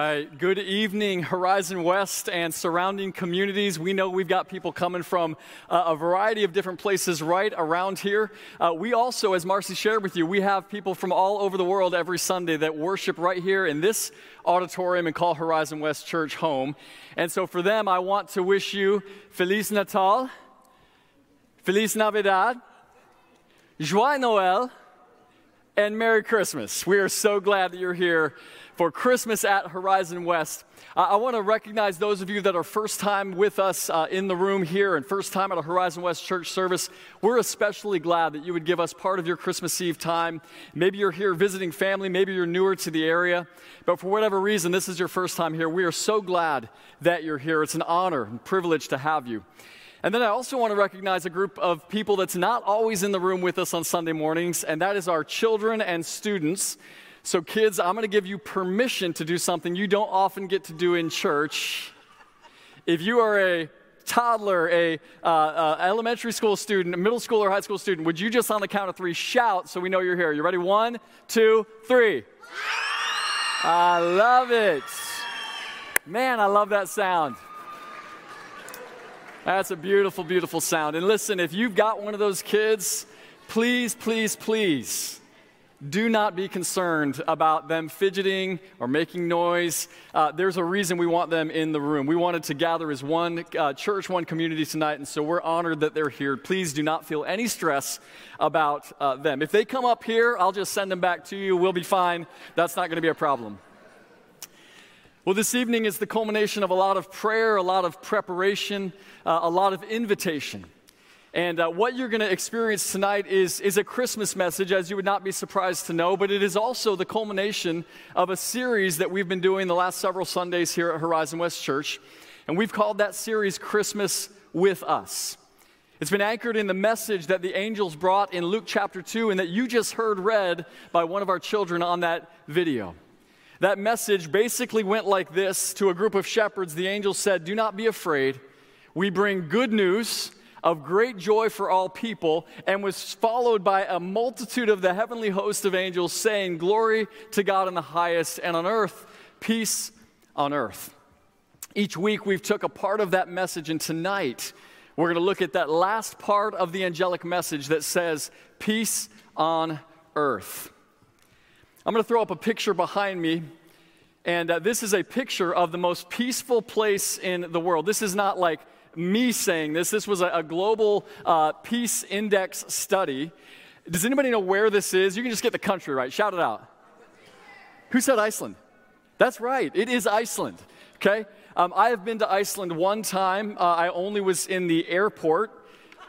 Right. Good evening, Horizon West and surrounding communities. We know we've got people coming from uh, a variety of different places right around here. Uh, we also, as Marcy shared with you, we have people from all over the world every Sunday that worship right here in this auditorium and call Horizon West Church home. And so for them, I want to wish you Feliz Natal, Feliz Navidad, Joyeux Noël, and Merry Christmas. We are so glad that you're here for Christmas at Horizon West. Uh, I want to recognize those of you that are first time with us uh, in the room here and first time at a Horizon West church service. We're especially glad that you would give us part of your Christmas Eve time. Maybe you're here visiting family, maybe you're newer to the area, but for whatever reason, this is your first time here. We are so glad that you're here. It's an honor and privilege to have you. And then I also want to recognize a group of people that's not always in the room with us on Sunday mornings, and that is our children and students. So, kids, I'm going to give you permission to do something you don't often get to do in church. If you are a toddler, a uh, uh, elementary school student, a middle school or high school student, would you just on the count of three shout so we know you're here? You ready? One, two, three. I love it. Man, I love that sound. That's a beautiful, beautiful sound. And listen, if you've got one of those kids, please, please, please do not be concerned about them fidgeting or making noise. Uh, there's a reason we want them in the room. We wanted to gather as one uh, church, one community tonight, and so we're honored that they're here. Please do not feel any stress about uh, them. If they come up here, I'll just send them back to you. We'll be fine. That's not going to be a problem. Well, this evening is the culmination of a lot of prayer, a lot of preparation, uh, a lot of invitation. And uh, what you're going to experience tonight is, is a Christmas message, as you would not be surprised to know, but it is also the culmination of a series that we've been doing the last several Sundays here at Horizon West Church. And we've called that series Christmas with Us. It's been anchored in the message that the angels brought in Luke chapter 2 and that you just heard read by one of our children on that video. That message basically went like this to a group of shepherds. The angels said, Do not be afraid. We bring good news of great joy for all people, and was followed by a multitude of the heavenly host of angels saying, Glory to God in the highest, and on earth, peace on earth. Each week we've took a part of that message, and tonight we're going to look at that last part of the angelic message that says, Peace on earth. I'm going to throw up a picture behind me. And uh, this is a picture of the most peaceful place in the world. This is not like me saying this. This was a, a global uh, peace index study. Does anybody know where this is? You can just get the country right. Shout it out. Who said Iceland? That's right. It is Iceland. Okay. Um, I have been to Iceland one time. Uh, I only was in the airport.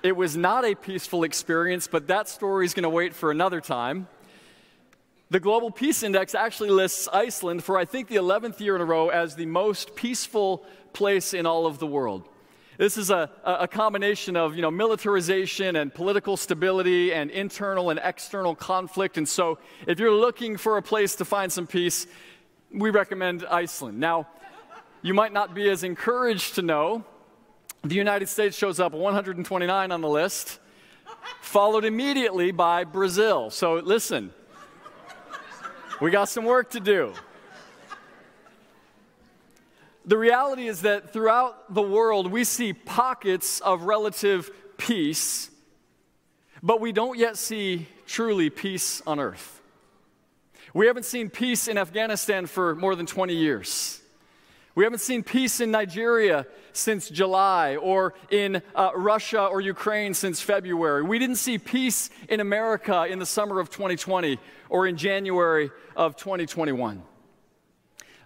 It was not a peaceful experience, but that story is going to wait for another time. The Global Peace Index actually lists Iceland for, I think, the 11th year in a row as the most peaceful place in all of the world. This is a, a combination of you know, militarization and political stability and internal and external conflict. And so, if you're looking for a place to find some peace, we recommend Iceland. Now, you might not be as encouraged to know the United States shows up 129 on the list, followed immediately by Brazil. So, listen, we got some work to do. The reality is that throughout the world, we see pockets of relative peace, but we don't yet see truly peace on earth. We haven't seen peace in Afghanistan for more than 20 years. We haven't seen peace in Nigeria since July, or in uh, Russia or Ukraine since February. We didn't see peace in America in the summer of 2020 or in January of 2021.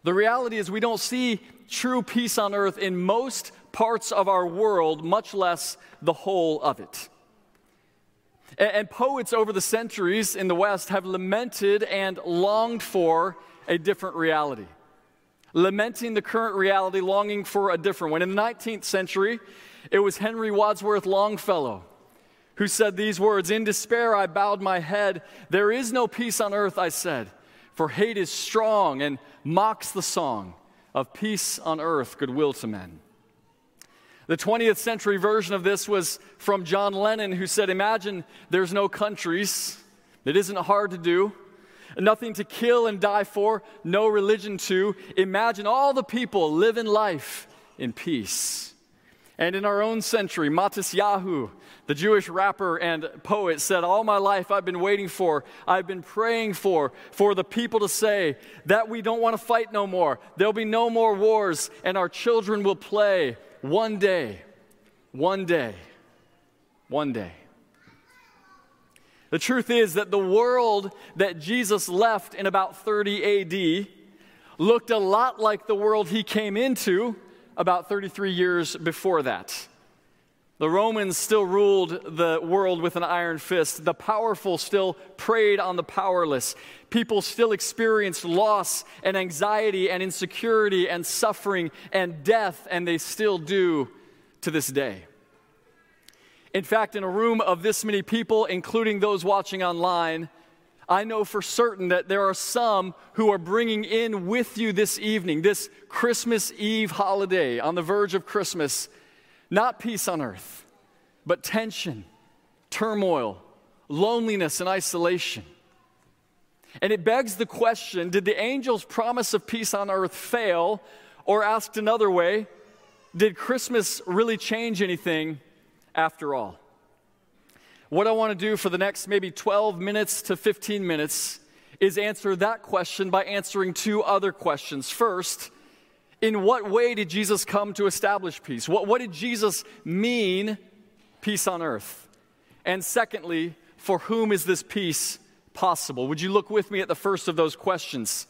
The reality is, we don't see true peace on earth in most parts of our world, much less the whole of it. And, and poets over the centuries in the West have lamented and longed for a different reality. Lamenting the current reality, longing for a different one. In the 19th century, it was Henry Wadsworth Longfellow who said these words In despair, I bowed my head. There is no peace on earth, I said, for hate is strong and mocks the song of peace on earth, goodwill to men. The 20th century version of this was from John Lennon, who said, Imagine there's no countries. It isn't hard to do. Nothing to kill and die for, no religion to. Imagine all the people living life in peace. And in our own century, Matisyahu, the Jewish rapper and poet, said, All my life I've been waiting for, I've been praying for, for the people to say that we don't want to fight no more. There'll be no more wars, and our children will play one day, one day, one day. The truth is that the world that Jesus left in about 30 AD looked a lot like the world he came into about 33 years before that. The Romans still ruled the world with an iron fist. The powerful still preyed on the powerless. People still experienced loss and anxiety and insecurity and suffering and death, and they still do to this day. In fact, in a room of this many people, including those watching online, I know for certain that there are some who are bringing in with you this evening, this Christmas Eve holiday on the verge of Christmas not peace on earth, but tension, turmoil, loneliness, and isolation. And it begs the question did the angel's promise of peace on earth fail? Or asked another way, did Christmas really change anything after all? What I want to do for the next maybe 12 minutes to 15 minutes is answer that question by answering two other questions. First, in what way did Jesus come to establish peace? What, what did Jesus mean, peace on earth? And secondly, for whom is this peace possible? Would you look with me at the first of those questions?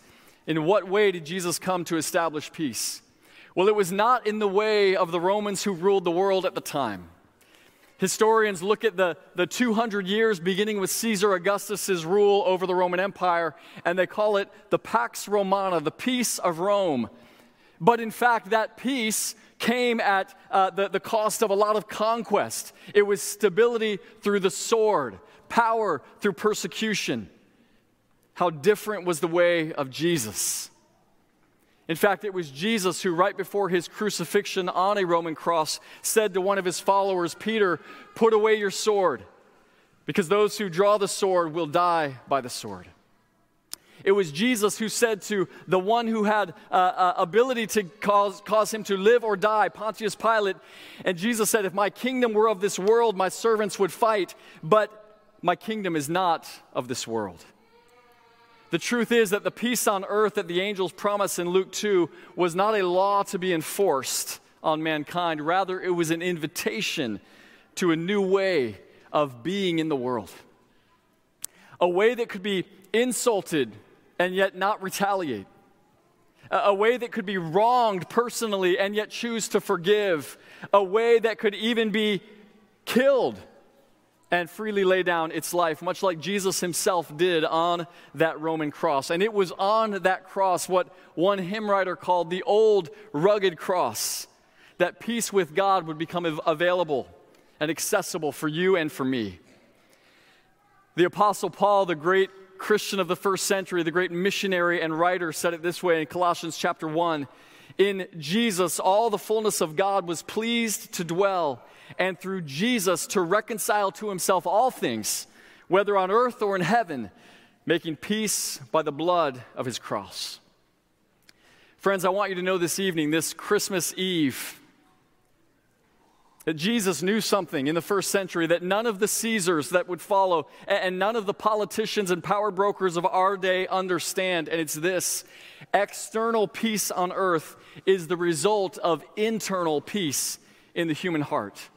In what way did Jesus come to establish peace? Well, it was not in the way of the Romans who ruled the world at the time. Historians look at the, the 200 years beginning with Caesar Augustus's rule over the Roman Empire, and they call it the Pax Romana, the peace of Rome. But in fact, that peace came at uh, the, the cost of a lot of conquest. It was stability through the sword, power through persecution. How different was the way of Jesus? In fact, it was Jesus who, right before his crucifixion on a Roman cross, said to one of his followers, Peter, put away your sword, because those who draw the sword will die by the sword. It was Jesus who said to the one who had uh, uh, ability to cause, cause him to live or die, Pontius Pilate, and Jesus said, If my kingdom were of this world, my servants would fight, but my kingdom is not of this world. The truth is that the peace on earth that the angels promised in Luke 2 was not a law to be enforced on mankind. Rather, it was an invitation to a new way of being in the world. A way that could be insulted and yet not retaliate. A, way that could be wronged personally and yet choose to forgive. A way that could even be killed and freely lay down its life, much like Jesus himself did on that Roman cross. And it was on that cross, what one hymn writer called the old rugged cross, that peace with God would become available and accessible for you and for me. The Apostle Paul, the great Christian of the first century, the great missionary and writer, said it this way in Colossians chapter 1 In Jesus, all the fullness of God was pleased to dwell, and through Jesus to reconcile to himself all things, whether on earth or in heaven, making peace by the blood of his cross. Friends, I want you to know this evening, this Christmas Eve, that Jesus knew something in the first century that none of the Caesars that would follow and none of the politicians and power brokers of our day understand. And it's this external peace on earth is the result of internal peace in the human heart.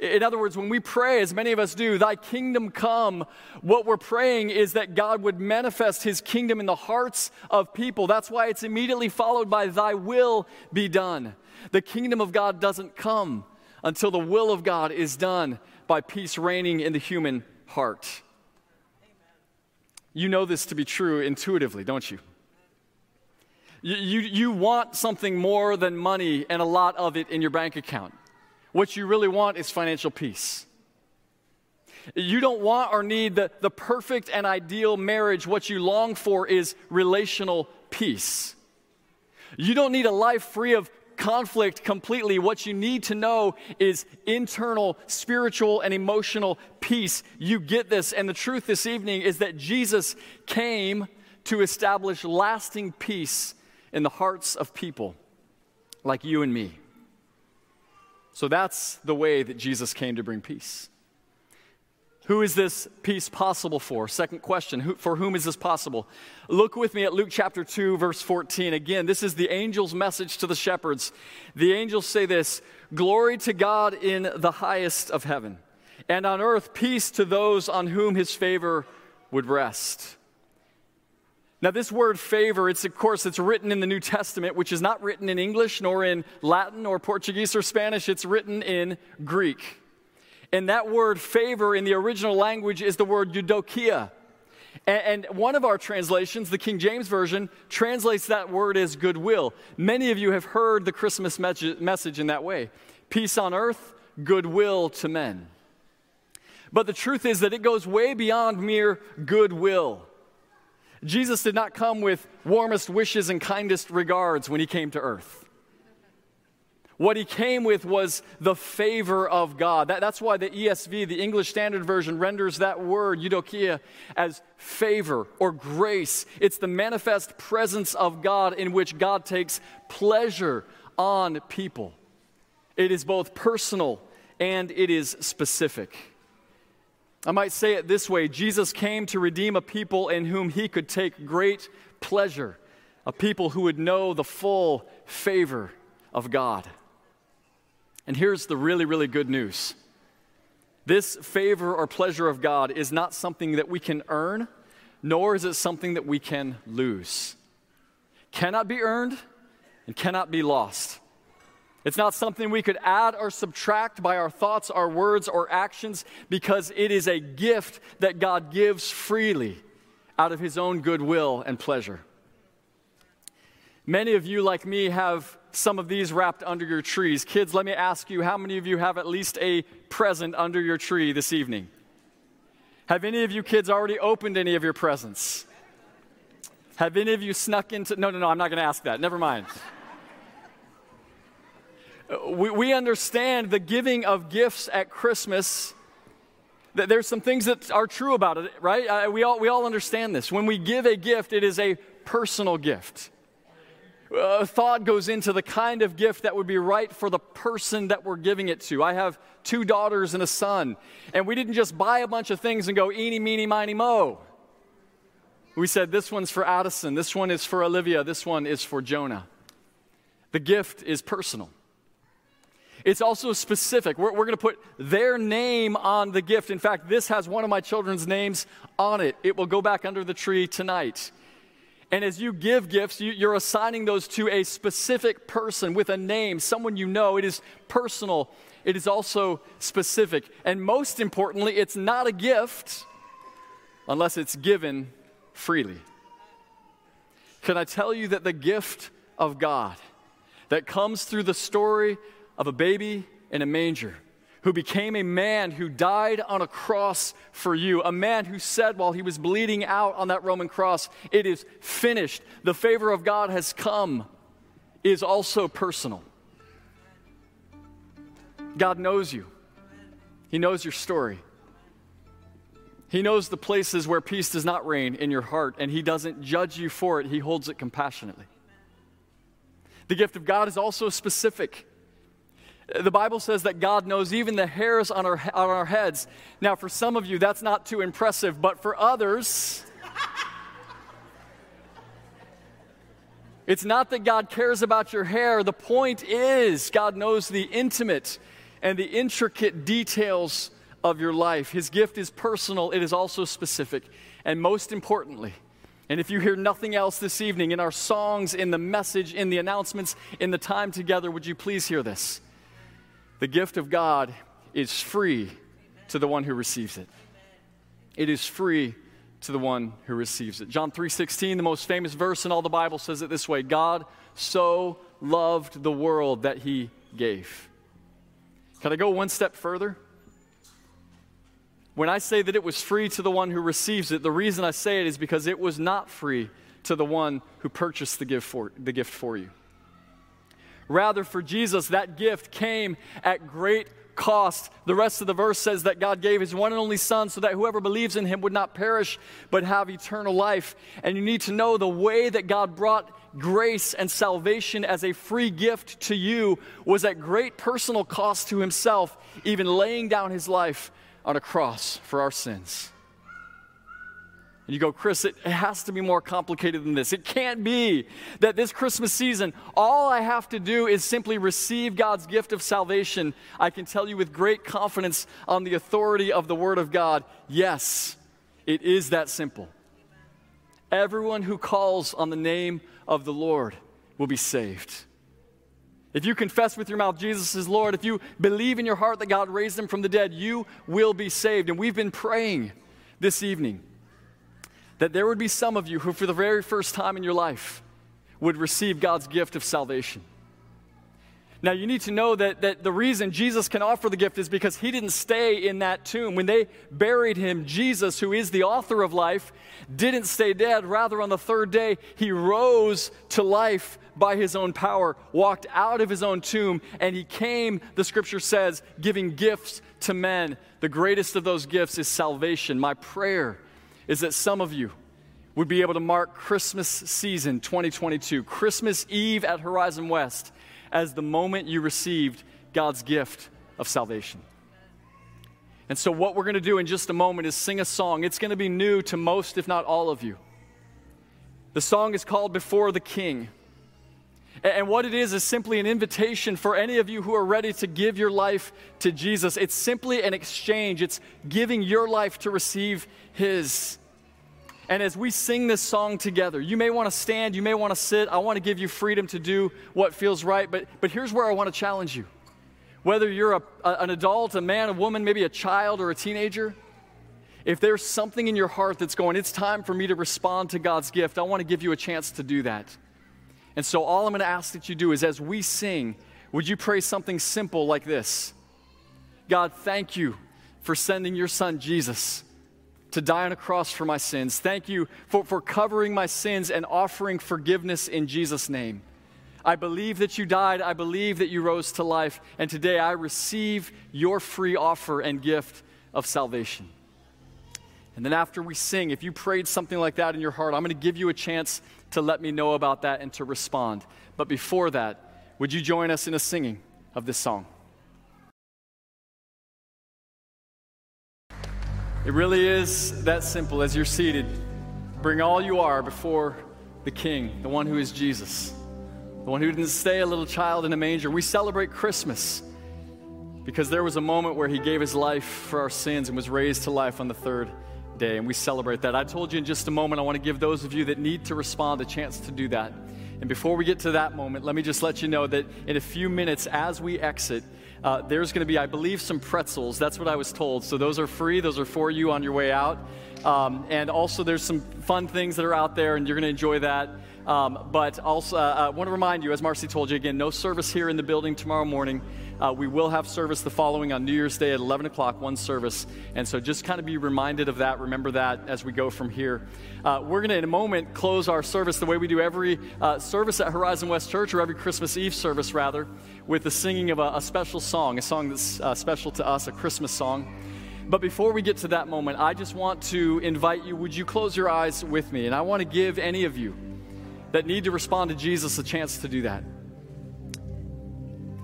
In other words, when we pray, as many of us do, Thy kingdom come, what we're praying is that God would manifest His kingdom in the hearts of people. That's why it's immediately followed by Thy will be done. The kingdom of God doesn't come until the will of God is done by peace reigning in the human heart. You know this to be true intuitively, don't you? You, you, you want something more than money and a lot of it in your bank account. What you really want is financial peace. You don't want or need the, the perfect and ideal marriage. What you long for is relational peace. You don't need a life free of conflict completely. What you need to know is internal, spiritual, and emotional peace. You get this. And the truth this evening is that Jesus came to establish lasting peace in the hearts of people like you and me. So that's the way that Jesus came to bring peace. Who is this peace possible for? Second question, who, for whom is this possible? Look with me at Luke chapter 2, verse 14. Again, this is the angel's message to the shepherds. The angels say this Glory to God in the highest of heaven, and on earth peace to those on whom his favor would rest. Now, this word favor, it's of course, it's written in the New Testament, which is not written in English, nor in Latin, or Portuguese, or Spanish. It's written in Greek. And that word favor in the original language is the word eudokia. And, one of our translations, the King James Version, translates that word as goodwill. Many of you have heard the Christmas message in that way peace on earth, goodwill to men. But the truth is that it goes way beyond mere goodwill. Jesus did not come with warmest wishes and kindest regards when he came to earth. What he came with was the favor of God. That, that's why the ESV, the English Standard Version, renders that word, eudokia, as favor or grace. It's the manifest presence of God in which God takes pleasure on people. It is both personal and it is specific. I might say it this way Jesus came to redeem a people in whom he could take great pleasure, a people who would know the full favor of God. And here's the really, really good news this favor or pleasure of God is not something that we can earn, nor is it something that we can lose. Cannot be earned and cannot be lost. It's not something we could add or subtract by our thoughts, our words, or actions because it is a gift that God gives freely out of His own goodwill and pleasure. Many of you, like me, have some of these wrapped under your trees. Kids, let me ask you how many of you have at least a present under your tree this evening? Have any of you kids already opened any of your presents? Have any of you snuck into. No, no, no, I'm not going to ask that. Never mind we, we understand the giving of gifts at Christmas. That there's some things that are true about it, right? Uh, we, all, we all understand this. When we give a gift, it is a personal gift. A thought goes into the kind of gift that would be right for the person that we're giving it to. I have two daughters and a son, and we didn't just buy a bunch of things and go eeny, meeny, miny, mo. We said, this one's for Addison, this one is for Olivia, this one is for Jonah. The gift is personal. It's also specific. We're, we're going to put their name on the gift. In fact, this has one of my children's names on it. It will go back under the tree tonight. And as you give gifts, you, you're assigning those to a specific person with a name, someone you know. It is personal, it is also specific. And most importantly, it's not a gift unless it's given freely. Can I tell you that the gift of God that comes through the story of a baby in a manger who became a man who died on a cross for you, a man who said while he was bleeding out on that Roman cross, It is finished. The favor of God has come, is also personal. God knows you, He knows your story. He knows the places where peace does not reign in your heart, and He doesn't judge you for it, He holds it compassionately. The gift of God is also specific. The Bible says that God knows even the hairs on our, on our heads. Now, for some of you, that's not too impressive, but for others, it's not that God cares about your hair. The point is, God knows the intimate and the intricate details of your life. His gift is personal, it is also specific. And most importantly, and if you hear nothing else this evening in our songs, in the message, in the announcements, in the time together, would you please hear this? The gift of God is free to the one who receives it. It is free to the one who receives it. John 3:16, the most famous verse in all the Bible says it this way, God so loved the world that he gave. Can I go one step further? When I say that it was free to the one who receives it, the reason I say it is because it was not free to the one who purchased the gift for, the gift for you. Rather, for Jesus, that gift came at great cost. The rest of the verse says that God gave his one and only Son so that whoever believes in him would not perish but have eternal life. And you need to know the way that God brought grace and salvation as a free gift to you was at great personal cost to himself, even laying down his life on a cross for our sins. And you go, Chris, it, it has to be more complicated than this. It can't be that this Christmas season, all I have to do is simply receive God's gift of salvation. I can tell you with great confidence on the authority of the Word of God yes, it is that simple. Everyone who calls on the name of the Lord will be saved. If you confess with your mouth Jesus is Lord, if you believe in your heart that God raised him from the dead, you will be saved. And we've been praying this evening that there would be some of you who, for the very first time in your life, would receive God's gift of salvation. Now, you need to know that, that the reason Jesus can offer the gift is because he didn't stay in that tomb. When they buried him, Jesus, who is the author of life, didn't stay dead. Rather, on the third day, he rose to life by his own power, walked out of his own tomb, and he came, the scripture says, giving gifts to men. The greatest of those gifts is salvation. My prayer is that some of you would be able to mark Christmas season 2022, Christmas Eve at Horizon West as the moment you received God's gift of salvation. And so, what we're going to do in just a moment is sing a song. It's going to be new to most, if not all of you. The song is called Before the King. And what it is is simply an invitation for any of you who are ready to give your life to Jesus. It's simply an exchange, it's giving your life to receive His. And as we sing this song together, you may want to stand, you may want to sit. I want to give you freedom to do what feels right. But, but here's where I want to challenge you. Whether you're a, a, an adult, a man, a woman, maybe a child, or a teenager, if there's something in your heart that's going, it's time for me to respond to God's gift, I want to give you a chance to do that. And so, all I'm going to ask that you do is as we sing, would you pray something simple like this God, thank you for sending your son Jesus to die on a cross for my sins. Thank you for, for covering my sins and offering forgiveness in Jesus' name. I believe that you died. I believe that you rose to life. And today I receive your free offer and gift of salvation. And then after we sing, if you prayed something like that in your heart, I'm going to give you a chance to let me know about that and to respond. But before that, would you join us in a singing of this song? It really is that simple. As you're seated, bring all you are before the King, the one who is Jesus, the one who didn't stay a little child in a manger. We celebrate Christmas because there was a moment where he gave his life for our sins and was raised to life on the third day, and we celebrate that. I told you in just a moment, I want to give those of you that need to respond a chance to do that. And before we get to that moment, let me just let you know that in a few minutes, as we exit, uh, there's going to be, I believe, some pretzels. That's what I was told. So those are free, those are for you on your way out. Um, and also, there's some fun things that are out there, and you're going to enjoy that. Um, but also, I want to remind you, as Marcy told you again, no service here in the building tomorrow morning. Uh, we will have service the following on New Year's Day at 11 o'clock, one service. And so just kind of be reminded of that. Remember that as we go from here. Uh, we're going to, in a moment, close our service the way we do every uh, service at Horizon West Church, or every Christmas Eve service, rather, with the singing of a, a special song, a song that's uh, special to us, a Christmas song. But before we get to that moment, I just want to invite you would you close your eyes with me? And I want to give any of you that need to respond to Jesus a chance to do that.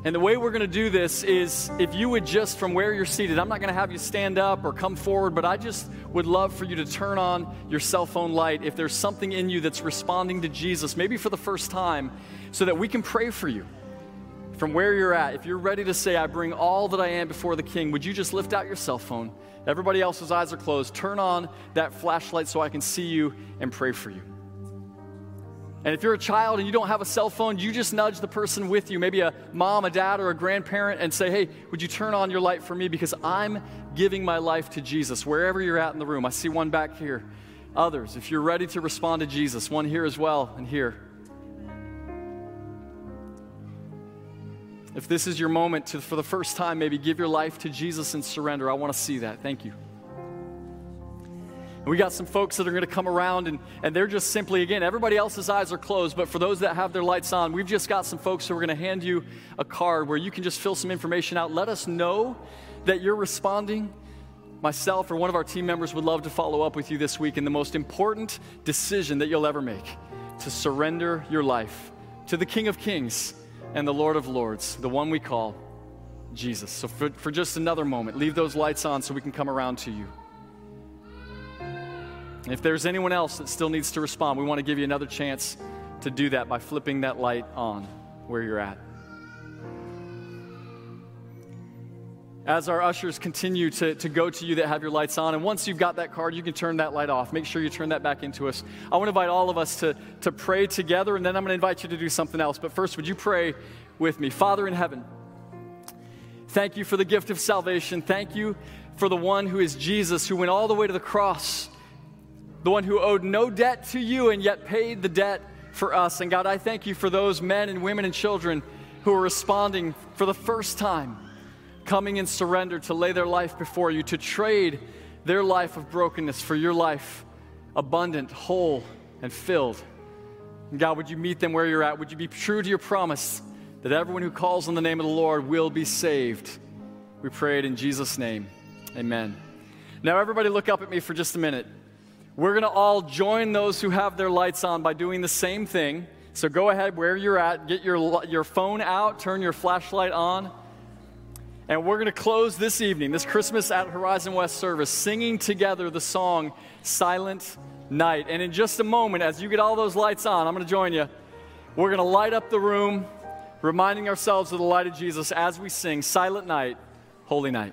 And the way we're going to do this is if you would just, from where you're seated, I'm not going to have you stand up or come forward, but I just would love for you to turn on your cell phone light if there's something in you that's responding to Jesus, maybe for the first time, so that we can pray for you. From where you're at, if you're ready to say, I bring all that I am before the King, would you just lift out your cell phone? Everybody else's eyes are closed. Turn on that flashlight so I can see you and pray for you. And if you're a child and you don't have a cell phone, you just nudge the person with you, maybe a mom, a dad, or a grandparent, and say, Hey, would you turn on your light for me? Because I'm giving my life to Jesus, wherever you're at in the room. I see one back here. others. If you're ready to respond to Jesus, one here as well, and here. If this is your moment to, for the first time, maybe give your life to Jesus and surrender, I want to see that. Thank you. And we got some folks that are going to come around, and, and they're just simply, again, everybody else's eyes are closed, but for those that have their lights on, we've just got some folks who are going to hand you a card where you can just fill some information out. Let us know that you're responding. Myself or one of our team members would love to follow up with you this week in the most important decision that you'll ever make to surrender your life to the King of Kings and the Lord of Lords, the one we call Jesus. So, for, for just another moment, leave those lights on so we can come around to you. And if there's anyone else that still needs to respond, we want to give you another chance to do that by flipping that light on where you're at. As our ushers continue to, to go to you that have your lights on, and once you've got that card, you can turn that light off. Make sure you turn that back into us. I want to invite all of us to, to pray together, and then I'm going to invite you to do something else. But first, would you pray with me? Father in heaven, thank you for the gift of salvation. Thank you for the one who is Jesus, who went all the way to the cross the one who owed no debt to you and yet paid the debt for us. And God, I thank you for those men and women and children who are responding for the first time, coming in surrender to lay their life before you, to trade their life of brokenness for your life, abundant, whole, and filled. And God, would you meet them where you're at? Would you be true to your promise that everyone who calls on the name of the Lord will be saved? We pray it in Jesus' name. Amen. Now, everybody, look up at me for just a minute. We're going to all join those who have their lights on by doing the same thing. So go ahead where you're at, get your, your phone out, turn your flashlight on. And we're going to close this evening, this Christmas at Horizon West service, singing together the song Silent Night. And in just a moment, as you get all those lights on, I'm going to join you. We're going to light up the room, reminding ourselves of the light of Jesus as we sing Silent Night, Holy Night.